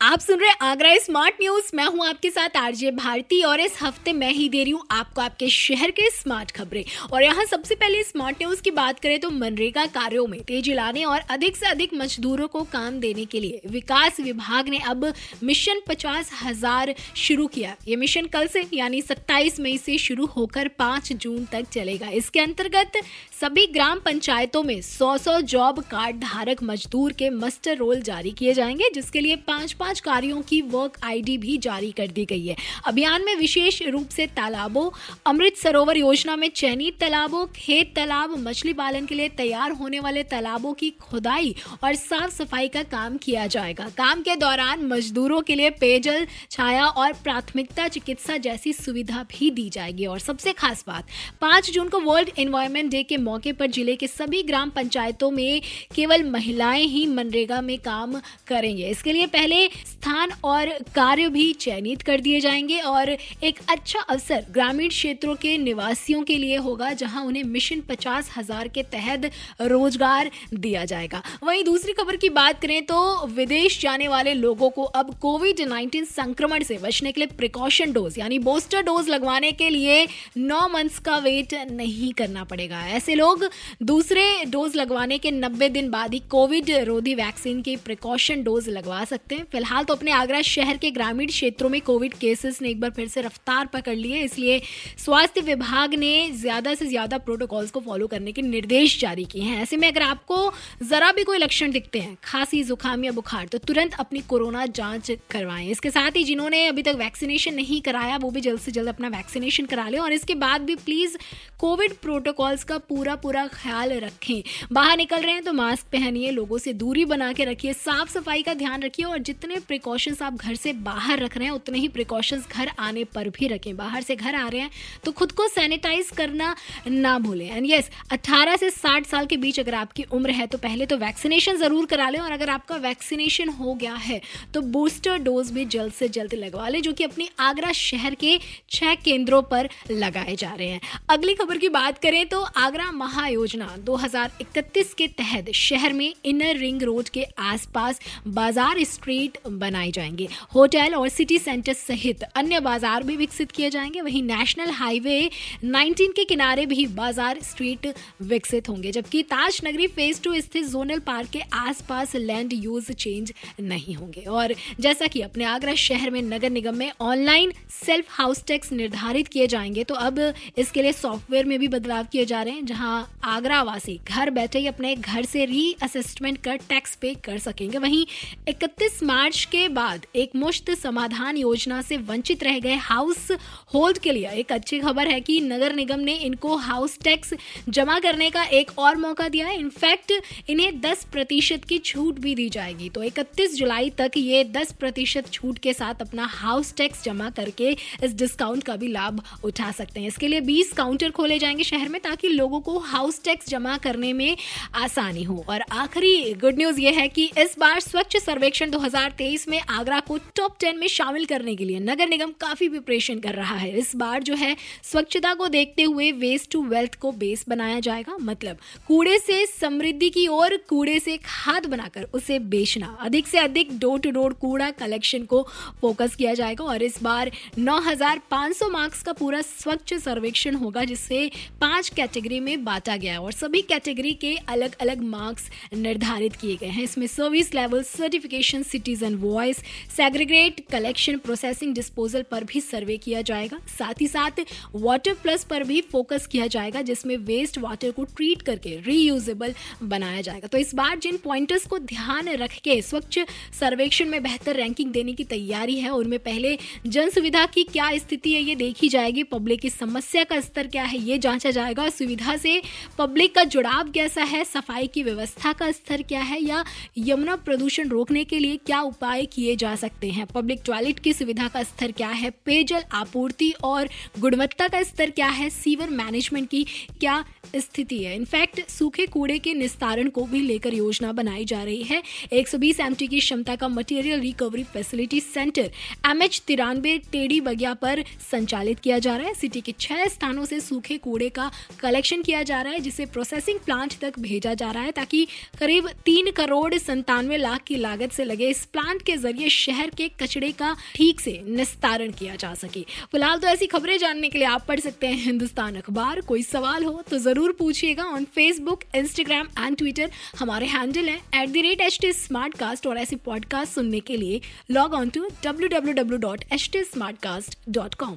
आप सुन रहे आगरा स्मार्ट न्यूज़। मैं हूँ आपके साथ आरजे भारती और इस हफ़्ते मैं ही दे रही हूँ आपको आपके शहर के स्मार्ट खबरें। और यहाँ सबसे पहले स्मार्ट न्यूज़ की बात करें तो मनरेगा कार्यों में तेज़ी लाने और अधिक से अधिक मजदूरों को काम देने के लिए विकास विभाग ने अब मिशन पचास हज़ार शुरू किया। ये मिशन कल से, यानी सत्ताईस मई से शुरू होकर पाँच जून तक चलेगा। इसके अंतर्गत सभी ग्राम पंचायतों में सौ सौ जॉब कार्ड धारक मजदूर के मस्टर रोल जारी किए जाएँगे, जिसके लिए पाँच पाँच कार्यों की वर्क आईडी भी जारी कर दी गई है। अभियान में विशेष रूप से तालाबों, अमृत सरोवर योजना में चयनित तालाबों, खेत तालाब, मछली पालन के लिए तैयार होने वाले तालाबों की खुदाई और साफ़ सफ़ाई का काम किया जाएगा। काम के दौरान मजदूरों के लिए पेयजल, छाया और प्राथमिकता चिकित्सा जैसी सुविधा भी दी जाएगी। और सबसे खास बात, पाँच जून को वर्ल्ड एनवायरमेंट डे के मौके पर ज़िले के सभी ग्राम पंचायतों में केवल महिलाएँ ही मनरेगा में काम करेंगे। इसके लिए पहले स्थान और कार्य भी चयनित कर दिए जाएँगे और एक अच्छा अवसर ग्रामीण क्षेत्रों के निवासियों के लिए होगा, जहाँ उन्हें मिशन पचास हज़ार के तहत रोज़गार दिया जाएगा। वहीं दूसरी खबर की बात करें तो विदेश जाने वाले लोगों को अब कोविड 19 संक्रमण से बचने के लिए प्रिकॉशन डोज, यानी बूस्टर डोज लगवाने के लिए नौ मंथ्स का वेट नहीं करना पड़ेगा। ऐसे लोग दूसरे डोज लगवाने के 90 दिन बाद ही कोविड रोधी वैक्सीन की प्रिकॉशन डोज लगवा सकते हैं। फ़िलहाल तो अपने आगरा शहर के ग्रामीण क्षेत्रों में कोविड केसेस ने एक बार फिर से रफ्तार पकड़ ली है, इसलिए स्वास्थ्य विभाग ने ज़्यादा से ज़्यादा प्रोटोकॉल्स को फॉलो करने के निर्देश जारी किए हैं। ऐसे में अगर आपको जरा भी कोई लक्षण दिखते हैं, खांसी, जुकाम या बुखार तो तुरंत अपनी कोरोना जाँच करवाएँ। इसके साथ ही जिन्होंने अभी तक वैक्सीनेशन नहीं कराया, वो भी जल्द से जल्द अपना वैक्सीनेशन करा लें। और इसके बाद भी प्लीज़ कोविड प्रोटोकॉल्स का पूरा पूरा पूरा ख्याल रखें। बाहर निकल रहे हैं तो मास्क पहनिए, लोगों से दूरी बना के रखिए साफ़ सफ़ाई का ध्यान रखिए और जितने प्रिकॉशंस आप घर से बाहर रख रहे हैं, उतने ही प्रिकॉशंस घर आने पर भी रखें। बाहर से घर आ रहे हैं तो खुद को सैनिटाइज करना ना भूलें। एंड यस 18 से 60 साल के बीच अगर आपकी उम्र है तो पहले तो वैक्सीनेशन ज़रूर करा लें और अगर आपका वैक्सीनेशन हो गया है तो बूस्टर डोज भी जल्द से जल्द लगवा लें, जो कि अपनी आगरा शहर के छह केंद्रों पर लगाए जा रहे हैं। अगली खबर की बात करें तो आगरा महायोजना 2031 के तहत शहर में इनर रिंग रोड के आसपास बाज़ार स्ट्रीट बनाए जाएँगे। होटल और सिटी सेंटर सहित अन्य बाज़ार भी विकसित किए जाएँगे। वहीं नेशनल हाईवे 19 के किनारे भी बाज़ार स्ट्रीट विकसित होंगे, जबकि ताज नगरी फ़ेज़ टू स्थित जोनल पार्क के आसपास लैंड यूज़ चेंज नहीं होंगे। और जैसा कि अपने आगरा शहर में नगर निगम में ऑनलाइन सेल्फ हाउस टैक्स निर्धारित किए जाएँगे तो अब इसके लिए सॉफ्टवेयर में भी बदलाव किए जा रहे हैं, जहाँ आगरा वासी घर बैठे ही अपने घर से री असेसमेंट कर टैक्स पे कर सकेंगे। वहीं 31 मार्च के बाद एक मुश्त समाधान योजना से वंचित रह गए हाउस होल्ड के लिए। एक अच्छी खबर है कि नगर निगम ने इनको हाउस टैक्स जमा करने का एक और मौका दिया है। इनफैक्ट इन्हें 10 प्रतिशत की छूट भी दी जाएगी। तो 31 जुलाई तक ये 10 प्रतिशत छूट के साथ अपना हाउस टैक्स जमा करके इस डिस्काउंट का भी लाभ उठा सकते हैं। इसके लिए 20 काउंटर खोले जाएँगे शहर में ताकि लोगों को हाउस टैक्स जमा करने में आसानी हो। और आखिरी गुड न्यूज़ ये है कि इस बार स्वच्छ सर्वेक्षण 2023 में आगरा को टॉप टेन में शामिल करने के लिए नगर निगम काफ़ी प्रिपरेशन कर रहा है। इस बार जो है स्वच्छता को देखते हुए वेस्ट टू वेल्थ को बेस बनाया जाएगा। मतलब कूड़े से समृद्धि की ओर कूड़े से खाद बनाकर उसे बेचना। अधिक से अधिक डोर टू डोर कूड़ा कलेक्शन को फोकस किया जाएगा और इस बार 9,500 मार्क्स का पूरा स्वच्छ सर्वेक्षण होगा जिससे पाँच कैटेगरी में बांटा गया है और सभी कैटेगरी के अलग अलग मार्क्स निर्धारित किए गए हैं। इसमें service level certification citizen voice segregate collection processing disposal पर भी सर्वे किया जाएगा। साथ ही साथ वाटर प्लस पर भी फोकस किया जाएगा, जिसमें वेस्ट वाटर को ट्रीट करके रीयूजेबल बनाया जाएगा। तो इस बार जिन पॉइंटर्स को ध्यान रख के स्वच्छ सर्वेक्षण में बेहतर रैंकिंग देने की तैयारी है, उनमें पहले जन सुविधा की क्या स्थिति है, ये देखी जाएगी। पब्लिक की समस्या का स्तर क्या है, ये जांचा जाएगा। और सुविधा से पब्लिक का जुड़ाव कैसा है, सफ़ाई की व्यवस्था का स्तर क्या है, या यमुना प्रदूषण रोकने के लिए क्या उपाय किए जा सकते हैं? पब्लिक टॉयलेट की सुविधा का स्तर क्या है? पेयजल आपूर्ति और गुणवत्ता का स्तर क्या है? सीवर मैनेजमेंट की क्या स्थिति है? इनफैक्ट, सूखे कूड़े के निस्तारण को भी लेकर योजना बनाई जा रही है। 120 एमटी की क्षमता का material recovery facility centre, M H तिरानवे टेढ़ी बगिया पर संचालित किया जा रहा है। सिटी के छह स्थानों से सूखे कूड़े का कलेक्शन किया जा रहा है, जिसे प्रोसेसिंग प्लांट तक भेजा जा रहा है, ताकि करीब तीन करोड़ संतानवे लाख की लागत से लगे इस प्लांट के ज़रिए शहर के कचड़े का ठीक से निस्तारण किया जा सके। फ़िलहाल तो ऐसी खबरें जानने के लिए आप पढ़ सकते हैं हिंदुस्तान अखबार। कोई सवाल हो तो ज़रूर पूछिएगा on Facebook Instagram and Twitter हमारे हैंडल है at the rate H T smart cast और ऐसी पॉडकास्ट सुनने के लिए log on to W W W dot H T smart cast dot com